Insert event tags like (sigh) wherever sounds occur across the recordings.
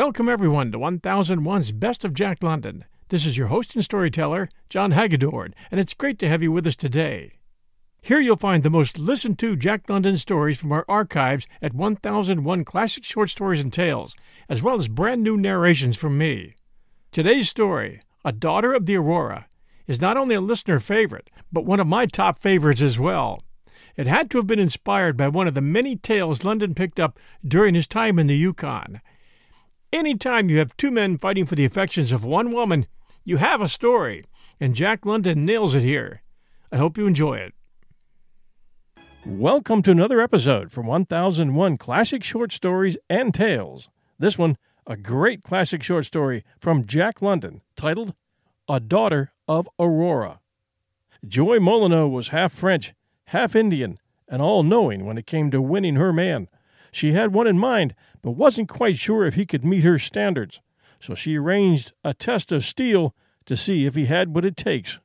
Welcome, everyone, to 1001's Best of Jack London. This is your host and storyteller, John Hagedorn, and it's great to have you with us today. Here you'll find the most listened to Jack London stories from our archives at 1001 Classic Short Stories and Tales, as well as brand new narrations from me. Today's story, A Daughter of the Aurora, is not only a listener favorite, but one of my top favorites as well. It had to have been inspired by one of the many tales London picked up during his time in the Yukon. Any time you have two men fighting for the affections of one woman, you have a story, and Jack London nails it here. I hope you enjoy it. Welcome to another episode from 1001 Classic Short Stories and Tales. This one, a great classic short story from Jack London titled A Daughter of Aurora. Joy Molyneux was half French, half Indian, and all knowing when it came to winning her man. She had one in mind, but wasn't quite sure if he could meet her standards, so she arranged a test of steel to see if he had what it takes.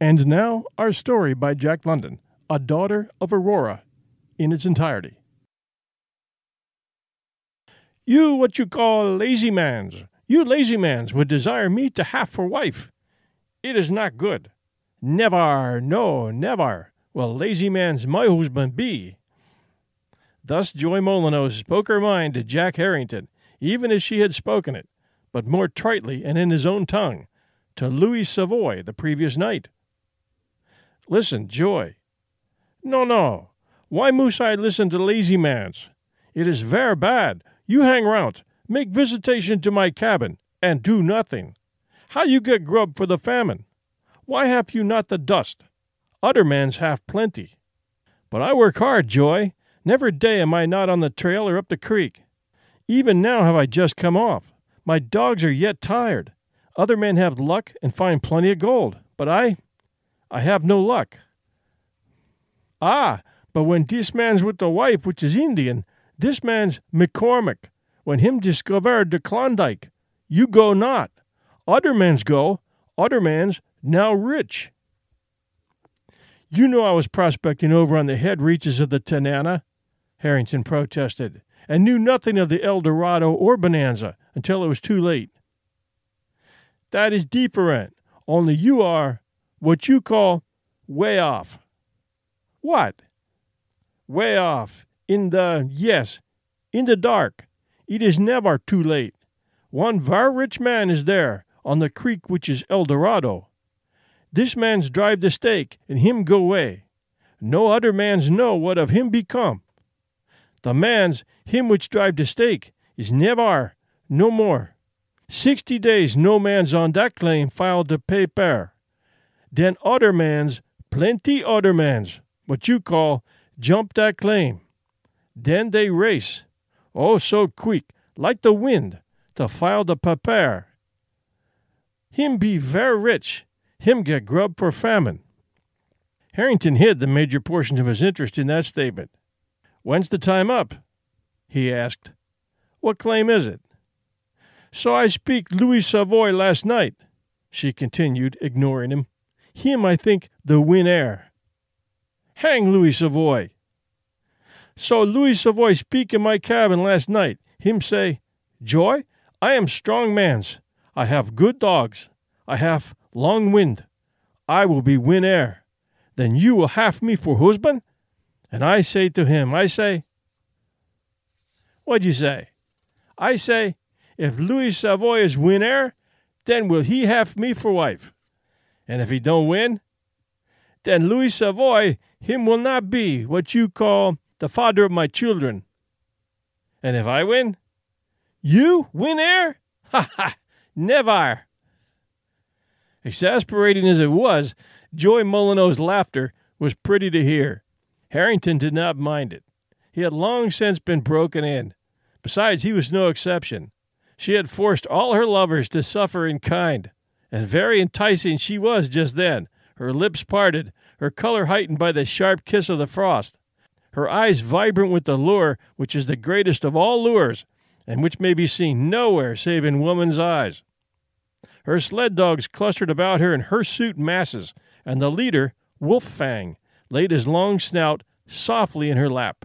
And now, our story by Jack London, A Daughter of Aurora, in its entirety. You what you call lazy mans, you lazy mans would desire me to have for wife. It is not good. Never, no, never will lazy mans my husband be. Thus Joy Molyneux spoke her mind to Jack Harrington, even as she had spoken it, but more tritely and in his own tongue, to Louis Savoy the previous night. Listen, Joy. No, no. Why must I listen to lazy mans? It is ver bad. You hang round, make visitation to my cabin, and do nothing. How you get grub for the famine? Why have you not the dust? Other mans have plenty. But I work hard, Joy. Never day am I not on the trail or up the creek. Even now have I just come off. My dogs are yet tired. Other men have luck and find plenty of gold, but I, I have no luck. Ah, but when this man's with the wife, which is Indian, this man's McCormick. When him discover the Klondike, you go not. Other men's go. Other men's now rich. You know I was prospecting over on the head reaches of the Tanana, Harrington protested, and knew nothing of the El Dorado or Bonanza until it was too late. That is different, only you are what you call way off. What? Way off. In the, yes, in the dark. It is never too late. One very rich man is there on the creek which is El Dorado. This man's drive the stake, and him go away. No other man's know what of him become. The man's, him which drive the stake, is never, no more. Sixty days no man's on that claim filed the paper. Then other man's, plenty other man's, what you call, jump that claim. Then they race, oh so quick, like the wind, to file the paper. Him be very rich, him get grub for famine. Harrington hid the major portion of his interest in that statement. When's the time up? he asked. What claim is it? So I speak Louis Savoy last night, she continued, ignoring him. Him I think the win air. Hang Louis Savoy. So Louis Savoy speak in my cabin last night. Him say, Joy, I am strong mans. I have good dogs. I have long wind. I will be win air. Then you will have me for husband? And I say to him, I say, What'd you say? I say, if Louis Savoy is winner, then will he have me for wife. And if he don't win, then Louis Savoy, him will not be what you call the father of my children. And if I win, you win? (laughs) Ha ha! Never! Exasperating as it was, Joy Molyneux's laughter was pretty to hear. Harrington did not mind it. He had long since been broken in. Besides, he was no exception. She had forced all her lovers to suffer in kind, and very enticing she was just then, her lips parted, her color heightened by the sharp kiss of the frost, her eyes vibrant with the lure which is the greatest of all lures, and which may be seen nowhere save in woman's eyes. Her sled dogs clustered about her in hirsute masses, and the leader, Wolf Fang, laid his long snout softly in her lap.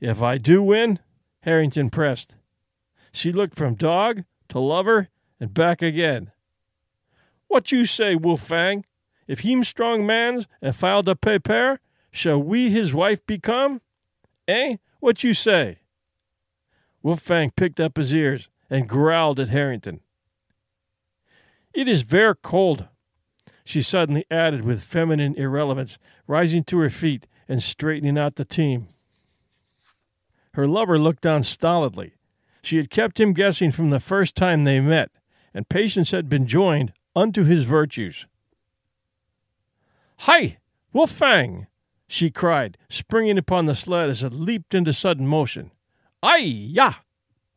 If I do win, Harrington pressed, She looked from dog to lover and back again. What you say, Wolf Fang? If him strong mans and file de paper, shall we his wife become? Eh? What you say? Wolf Fang picked up his ears and growled at Harrington. It is ver cold, she suddenly added with feminine irrelevance, rising to her feet and straightening out the team. Her lover looked on stolidly. She had kept him guessing from the first time they met, and patience had been joined unto his virtues. Hi, Wolf Fang! she cried, springing upon the sled as it leaped into sudden motion. Ay, ya!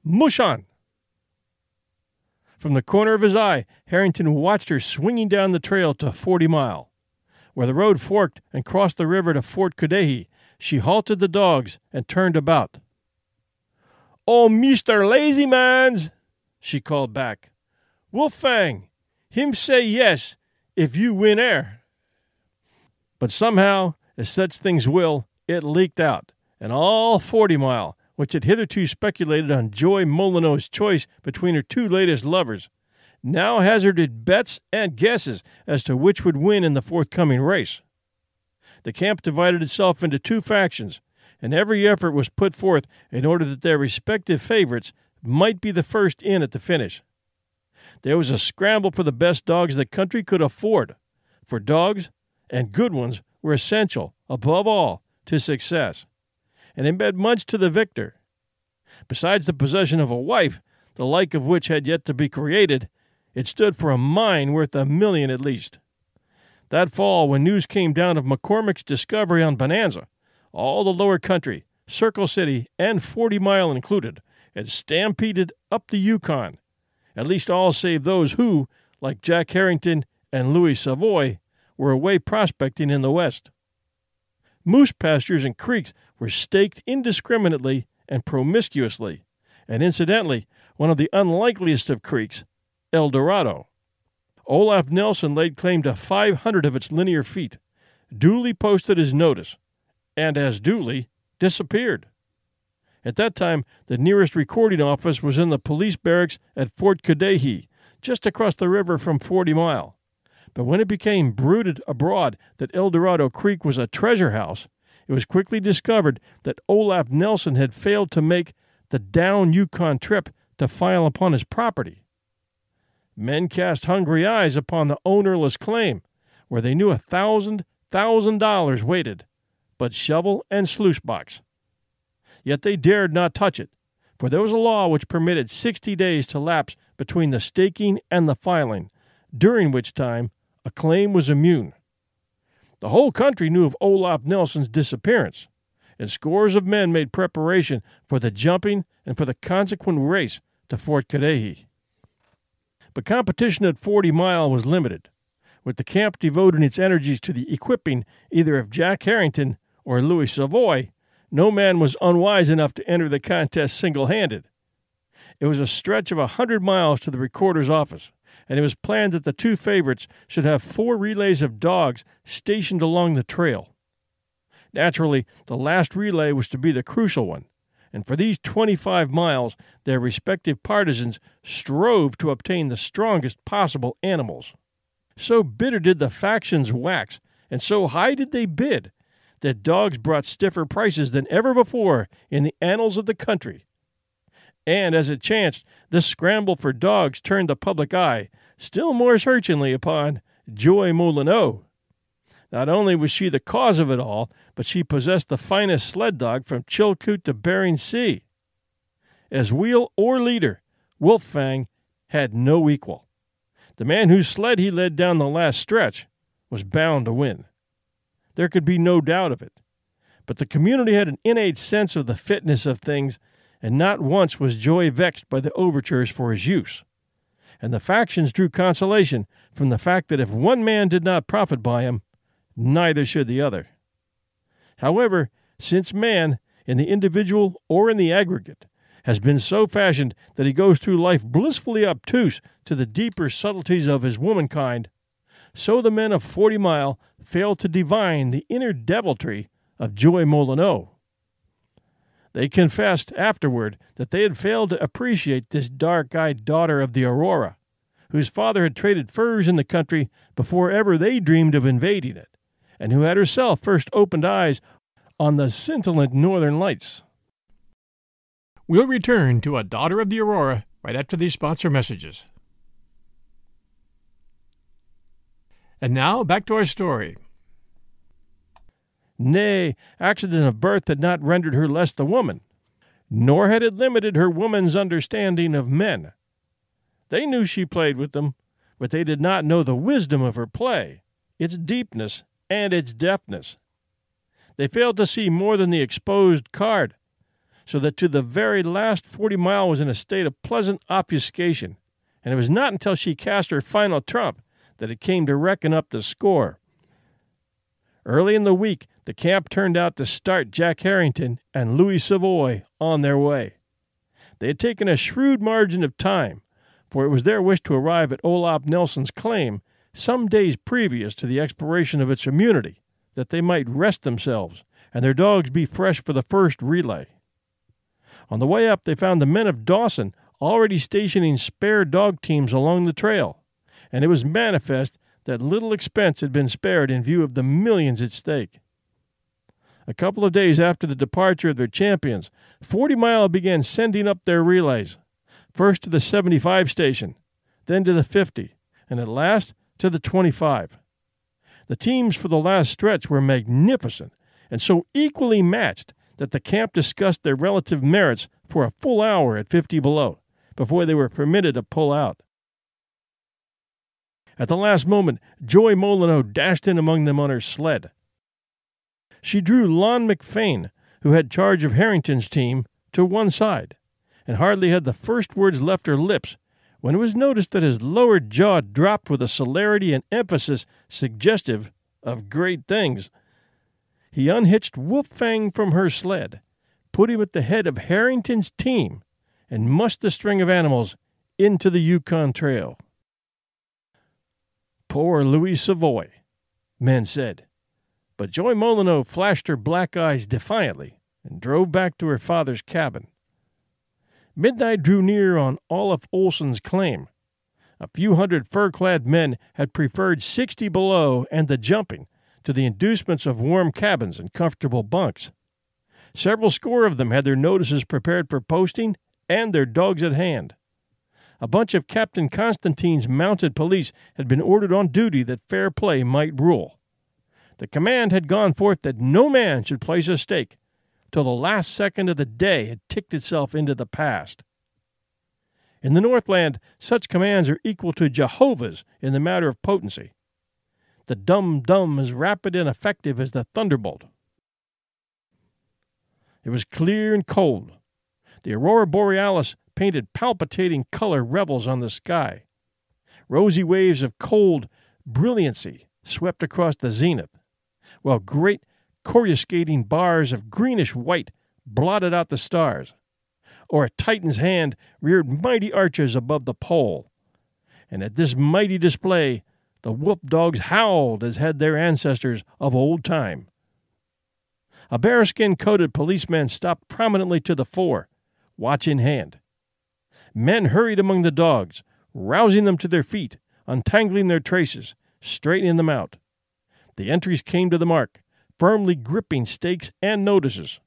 Mush on! From the corner of his eye, Harrington watched her swinging down the trail to Forty Mile. Where the road forked and crossed the river to Fort Cudahy, she halted the dogs and turned about. Oh, Mister Lazy Mans, she called back. Wolf Fang, him say yes if you win air. But somehow, as such things will, it leaked out, and all Forty Mile, which had hitherto speculated on Joy Molyneux's choice between her two latest lovers, now hazarded bets and guesses as to which would win in the forthcoming race. The camp divided itself into two factions, and every effort was put forth in order that their respective favorites might be the first in at the finish. There was a scramble for the best dogs the country could afford, for dogs, and good ones, were essential, above all, to success and embed much to the victor. Besides the possession of a wife, the like of which had yet to be created, it stood for a mine worth a million at least. That fall, when news came down of McCormick's discovery on Bonanza, all the lower country, Circle City, and Forty Mile included, had stampeded up the Yukon, at least all save those who, like Jack Harrington and Louis Savoy, were away prospecting in the West. Moose pastures and creeks were staked indiscriminately and promiscuously, and incidentally, one of the unlikeliest of creeks, El Dorado. Olaf Nelson laid claim to 500 of its linear feet, duly posted his notice, and as duly disappeared. At that time, the nearest recording office was in the police barracks at Fort Cudahy, just across the river from Forty Mile. But when it became bruited abroad that El Dorado Creek was a treasure house, it was quickly discovered that Olaf Nelson had failed to make the down Yukon trip to file upon his property. Men cast hungry eyes upon the ownerless claim, where they knew a thousand thousand dollars waited, but shovel and sluice box. Yet they dared not touch it, for there was a law which permitted sixty days to lapse between the staking and the filing, during which time a claim was immune. The whole country knew of Olaf Nelson's disappearance, and scores of men made preparation for the jumping and for the consequent race to Fort Cudahy. But competition at Forty Mile was limited, with the camp devoting its energies to the equipping either of Jack Harrington or Louis Savoy. No man was unwise enough to enter the contest single handed. It was a stretch of a hundred miles to the recorder's office, and it was planned that the two favorites should have four relays of dogs stationed along the trail. Naturally, the last relay was to be the crucial one, and for these 25 miles their respective partisans strove to obtain the strongest possible animals. So bitter did the factions wax, and so high did they bid, that dogs brought stiffer prices than ever before in the annals of the country. And as it chanced, this scramble for dogs turned the public eye still more searchingly upon Joy Molyneux. Not only was she the cause of it all, but she possessed the finest sled dog from Chilkoot to Bering Sea. As wheel or leader, Wolf Fang had no equal. The man whose sled he led down the last stretch was bound to win. There could be no doubt of it. But the community had an innate sense of the fitness of things, and not once was Joy vexed by the overtures for his use and the factions drew consolation from the fact that if one man did not profit by him, neither should the other. However, since man, in the individual or in the aggregate, has been so fashioned that he goes through life blissfully obtuse to the deeper subtleties of his womankind, so the men of Forty Mile failed to divine the inner deviltry of Joy Molyneux. They confessed afterward that they had failed to appreciate this dark eyed daughter of the Aurora, whose father had traded furs in the country before ever they dreamed of invading it, and who had herself first opened eyes on the scintillant northern lights. We'll return to A Daughter of the Aurora right after these sponsor messages. And now back to our story. Nay, accident of birth had not rendered her less the woman, nor had it limited her woman's understanding of men. They knew she played with them, but they did not know the wisdom of her play, its deepness, and its deftness. They failed to see more than the exposed card, so that to the very last forty mile was in a state of pleasant obfuscation, and it was not until she cast her final trump that it came to reckon up the score. Early in the week, the camp turned out to start Jack Harrington and Louis Savoy on their way. They had taken a shrewd margin of time, for it was their wish to arrive at Olaf Nelson's claim some days previous to the expiration of its immunity, that they might rest themselves and their dogs be fresh for the first relay. On the way up, they found the men of Dawson already stationing spare dog teams along the trail, and it was manifest that little expense had been spared in view of the millions at stake. A couple of days after the departure of their champions, Forty Mile began sending up their relays, first to the 75 station, then to the 50, and at last to the 25. The teams for the last stretch were magnificent and so equally matched that the camp discussed their relative merits for a full hour at 50 below before they were permitted to pull out. At the last moment, Joy Molyneux dashed in among them on her sled. She drew Lon McFane, who had charge of Harrington's team, to one side, and hardly had the first words left her lips when it was noticed that his lower jaw dropped with a celerity and emphasis suggestive of great things. He unhitched Wolf Fang from her sled, put him at the head of Harrington's team, and mussed the string of animals into the Yukon Trail. Poor Louis Savoy, men said. But Joy Molyneux flashed her black eyes defiantly and drove back to her father's cabin. Midnight drew near on Olaf Olson's claim. A few hundred fur clad men had preferred sixty below and the jumping to the inducements of warm cabins and comfortable bunks. Several score of them had their notices prepared for posting and their dogs at hand a bunch of Captain Constantine's mounted police had been ordered on duty that fair play might rule. The command had gone forth that no man should place a stake till the last second of the day had ticked itself into the past. In the Northland, such commands are equal to Jehovah's in the matter of potency. The dum dum as rapid and effective as the thunderbolt. It was clear and cold. The aurora borealis painted palpitating color revels on the sky. Rosy waves of cold brilliancy swept across the zenith, while great coruscating bars of greenish white blotted out the stars, or a Titan's hand reared mighty arches above the pole. And at this mighty display, the wolf dogs howled as had their ancestors of old time. A bearskin coated policeman stopped prominently to the fore, watch in hand. Men hurried among the dogs, rousing them to their feet, untangling their traces, straightening them out. The entries came to the mark, firmly gripping stakes and notices.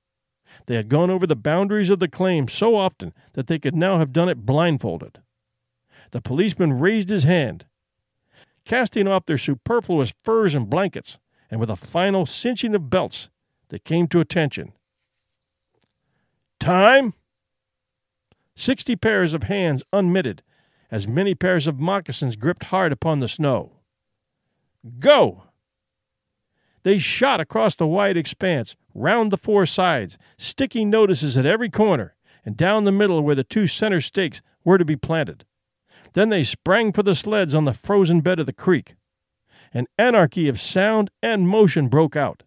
They had gone over the boundaries of the claim so often that they could now have done it blindfolded. The policeman raised his hand. Casting off their superfluous furs and blankets, and with a final cinching of belts, they came to attention. Time? sixty pairs of hands unmitted, as many pairs of moccasins gripped hard upon the snow. Go! They shot across the wide expanse, round the four sides, sticking notices at every corner, and down the middle where the two center stakes were to be planted. Then they sprang for the sleds on the frozen bed of the creek. An anarchy of sound and motion broke out.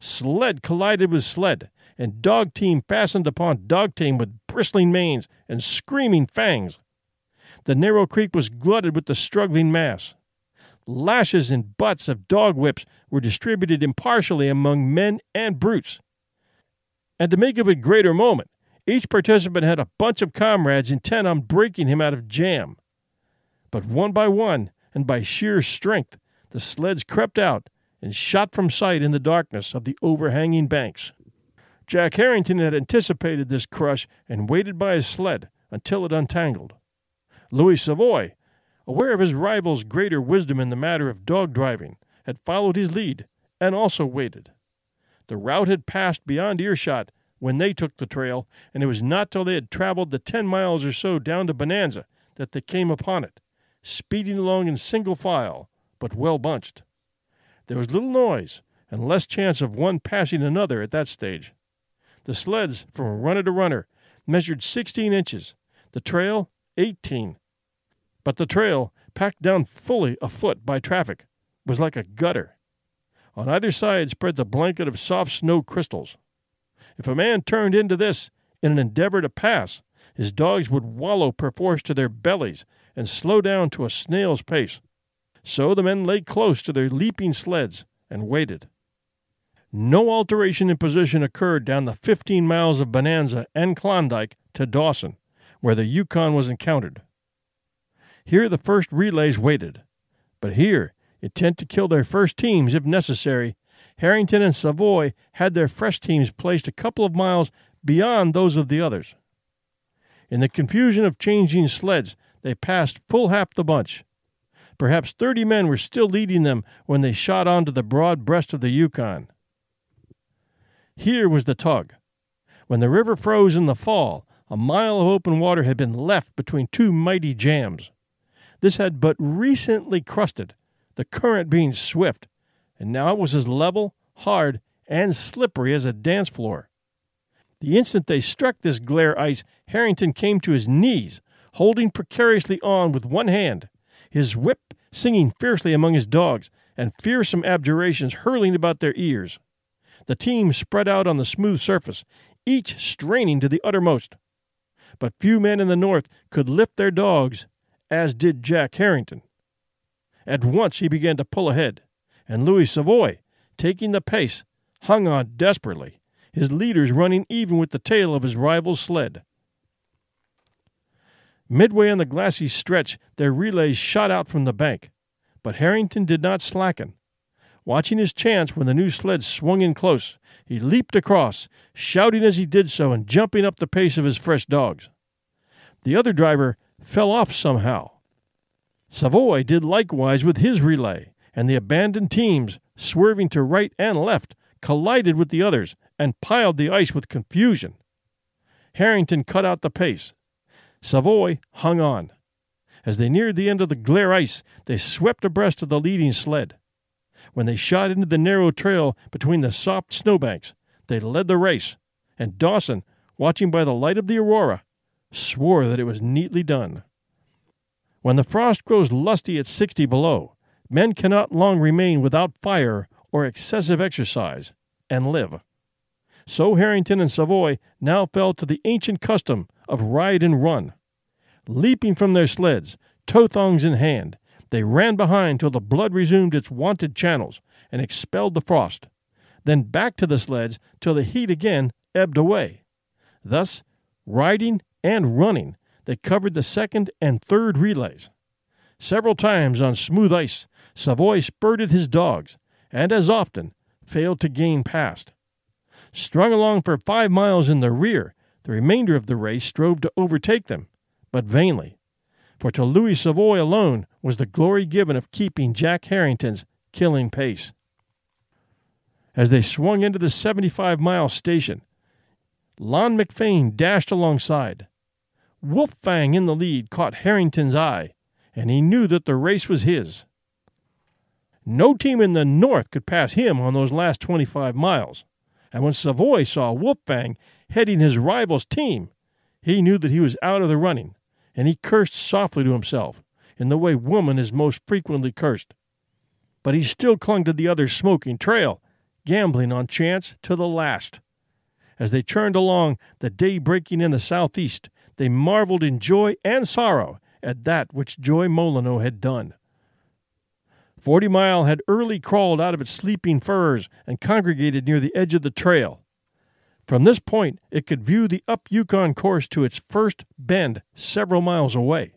Sled collided with sled, and dog team fastened upon dog team with bristling manes and screaming fangs. The narrow creek was glutted with the struggling mass. Lashes and butts of dog whips were distributed impartially among men and brutes. And to make of a greater moment, each participant had a bunch of comrades intent on breaking him out of jam. But one by one, and by sheer strength, the sleds crept out and shot from sight in the darkness of the overhanging banks. Jack Harrington had anticipated this crush and waited by his sled until it untangled. Louis Savoy, aware of his rival's greater wisdom in the matter of dog driving, had followed his lead and also waited. The route had passed beyond earshot when they took the trail, and it was not till they had traveled the ten miles or so down to Bonanza that they came upon it, speeding along in single file, but well bunched. There was little noise and less chance of one passing another at that stage. The sleds, from runner to runner, measured 16 inches, the trail 18. But the trail, packed down fully a foot by traffic, was like a gutter. On either side spread the blanket of soft snow crystals. If a man turned into this in an endeavor to pass, his dogs would wallow perforce to their bellies and slow down to a snail's pace. So the men lay close to their leaping sleds and waited. No alteration in position occurred down the 15 miles of Bonanza and Klondike to Dawson, where the Yukon was encountered. Here the first relays waited, but here, intent to kill their first teams if necessary, Harrington and Savoy had their fresh teams placed a couple of miles beyond those of the others. In the confusion of changing sleds, they passed full half the bunch, Perhaps thirty men were still leading them when they shot onto the broad breast of the Yukon. Here was the tug. When the river froze in the fall, a mile of open water had been left between two mighty jams. This had but recently crusted, the current being swift, and now it was as level, hard, and slippery as a dance floor. The instant they struck this glare ice, Harrington came to his knees, holding precariously on with one hand his whip singing fiercely among his dogs, and fearsome abjurations hurling about their ears. The team spread out on the smooth surface, each straining to the uttermost. But few men in the north could lift their dogs as did Jack Harrington. At once he began to pull ahead, and Louis Savoy, taking the pace, hung on desperately, his leaders running even with the tail of his rival's sled. Midway on the glassy stretch, their relays shot out from the bank, but Harrington did not slacken. Watching his chance when the new sled swung in close, he leaped across, shouting as he did so and jumping up the pace of his fresh dogs. The other driver fell off somehow. Savoy did likewise with his relay, and the abandoned teams, swerving to right and left, collided with the others and piled the ice with confusion. Harrington cut out the pace, Savoy hung on. As they neared the end of the glare ice, they swept abreast of the leading sled. When they shot into the narrow trail between the soft snowbanks, they led the race, and Dawson, watching by the light of the aurora, swore that it was neatly done. When the frost grows lusty at 60 below, men cannot long remain without fire or excessive exercise and live. So Harrington and Savoy now fell to the ancient custom of ride and run. Leaping from their sleds, tow thongs in hand, they ran behind till the blood resumed its wonted channels and expelled the frost, then back to the sleds till the heat again ebbed away. Thus, riding and running, they covered the second and third relays. Several times on smooth ice, Savoy spurted his dogs, and as often failed to gain past. Strung along for five miles in the rear, the remainder of the race strove to overtake them, but vainly, for to Louis Savoy alone was the glory given of keeping Jack Harrington's killing pace. As they swung into the 75 mile station, Lon McFane dashed alongside. Wolf Fang in the lead caught Harrington's eye, and he knew that the race was his. No team in the north could pass him on those last 25 miles, and when Savoy saw Wolf Fang heading his rival's team, he knew that he was out of the running, and he cursed softly to himself, in the way woman is most frequently cursed. But he still clung to the other's smoking trail, gambling on chance to the last. As they churned along, the day breaking in the southeast, they marveled in joy and sorrow at that which Joy Molyneux had done. Forty Mile had early crawled out of its sleeping furs and congregated near the edge of the trail. From this point, it could view the up Yukon course to its first bend several miles away.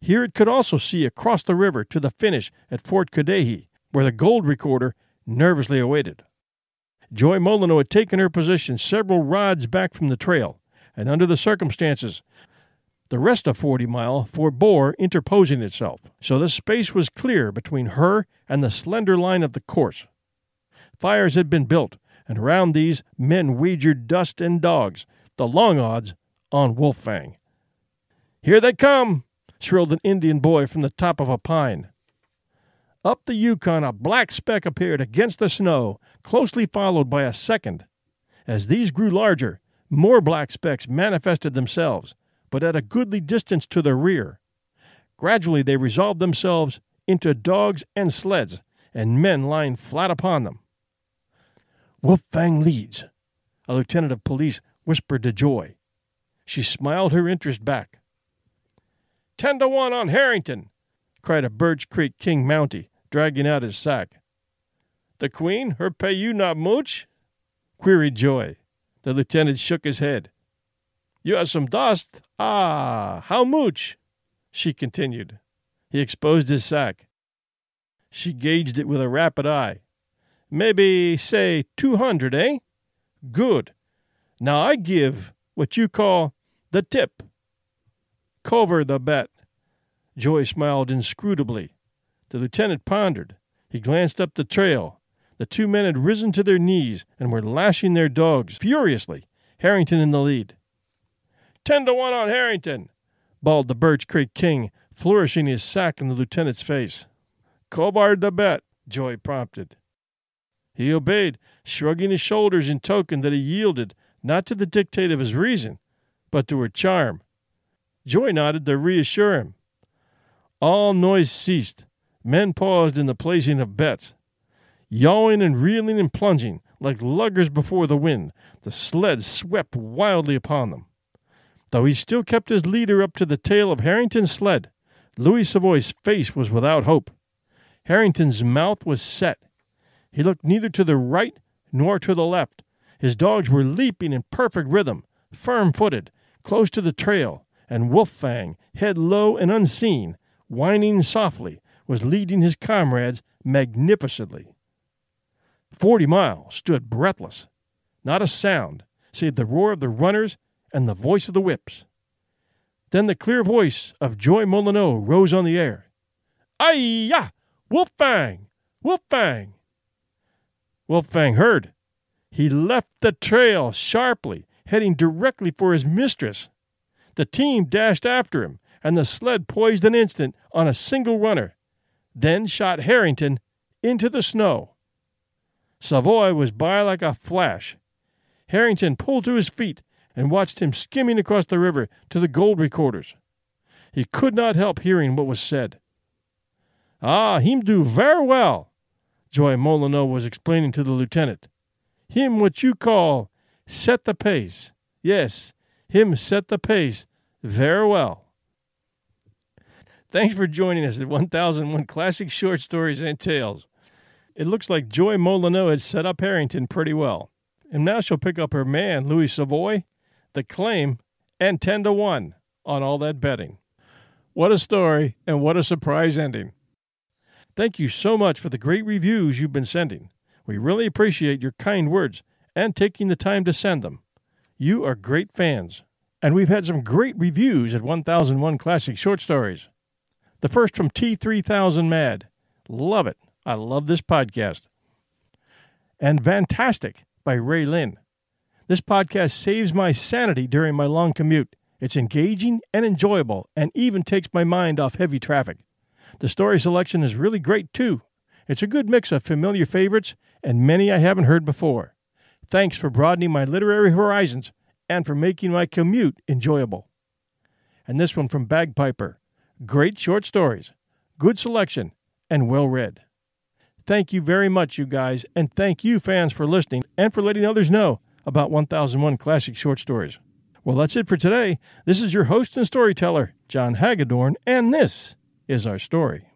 Here it could also see across the river to the finish at Fort Cudahy, where the gold recorder nervously awaited. Joy Molyneux had taken her position several rods back from the trail, and under the circumstances, the rest of Forty Mile forbore interposing itself, so the space was clear between her and the slender line of the course. Fires had been built, and around these men wagered dust and dogs, the long odds on Wolf Fang. Here they come! shrilled an Indian boy from the top of a pine. Up the Yukon, a black speck appeared against the snow, closely followed by a second. As these grew larger, more black specks manifested themselves, but at a goodly distance to the rear. Gradually they resolved themselves into dogs and sleds, and men lying flat upon them. Wolf Fang leads, a lieutenant of police whispered to Joy. She smiled her interest back. Ten to one on Harrington, cried a Birch Creek King Mountie, dragging out his sack. The Queen, her pay you not mooch? queried Joy. The lieutenant shook his head. You have some dust? Ah, how mooch? she continued. He exposed his sack. She gauged it with a rapid eye. Maybe, say, two hundred, eh? Good. Now I give what you call the tip. Cover the bet. Joy smiled inscrutably. The lieutenant pondered. He glanced up the trail. The two men had risen to their knees and were lashing their dogs furiously, Harrington in the lead. Ten to one on Harrington, bawled the Birch Creek King, flourishing his sack in the lieutenant's face. Covard the bet, Joy prompted. He obeyed, shrugging his shoulders in token that he yielded not to the dictate of his reason, but to her charm. Joy nodded to reassure him. All noise ceased. Men paused in the placing of bets. Yawing and reeling and plunging, like luggers before the wind, the sled swept wildly upon them. Though he still kept his leader up to the tail of Harrington's sled, Louis Savoy's face was without hope. Harrington's mouth was set. He looked neither to the right nor to the left. His dogs were leaping in perfect rhythm, firm footed, close to the trail, and Wolf Fang, head low and unseen, whining softly, was leading his comrades magnificently. Forty Mile stood breathless. Not a sound, save the roar of the runners and the voice of the whips. Then the clear voice of Joy Molyneux rose on the air. Ay-ya! Wolf Fang! Wolf Fang! Wolf Fang heard. He left the trail sharply, heading directly for his mistress. The team dashed after him, and the sled poised an instant on a single runner, then shot Harrington into the snow. Savoy was by like a flash. Harrington pulled to his feet and watched him skimming across the river to the gold recorders. He could not help hearing what was said. Ah, him do very well, Joy Molyneux was explaining to the lieutenant. Him what you call set the pace. Yes, him set the pace very well. Thanks for joining us at 1001 Classic Short Stories and Tales. It looks like Joy Molyneux had set up Harrington pretty well. And now she'll pick up her man, Louis Savoy, the claim, and 10 to 1 on all that betting. What a story, and what a surprise ending. Thank you so much for the great reviews you've been sending. We really appreciate your kind words and taking the time to send them. You are great fans. And we've had some great reviews at 1001 Classic Short Stories. The first from T3000 Mad. Love it. I love this podcast. And Fantastic by Ray Lynn. This podcast saves my sanity during my long commute. It's engaging and enjoyable, and even takes my mind off heavy traffic. The story selection is really great, too. It's a good mix of familiar favorites and many I haven't heard before. Thanks for broadening my literary horizons and for making my commute enjoyable. And this one from Bagpiper Great short stories, good selection, and well read. Thank you very much, you guys, and thank you, fans, for listening and for letting others know about 1001 Classic Short Stories. Well, that's it for today. This is your host and storyteller, John Hagedorn, and this is our story.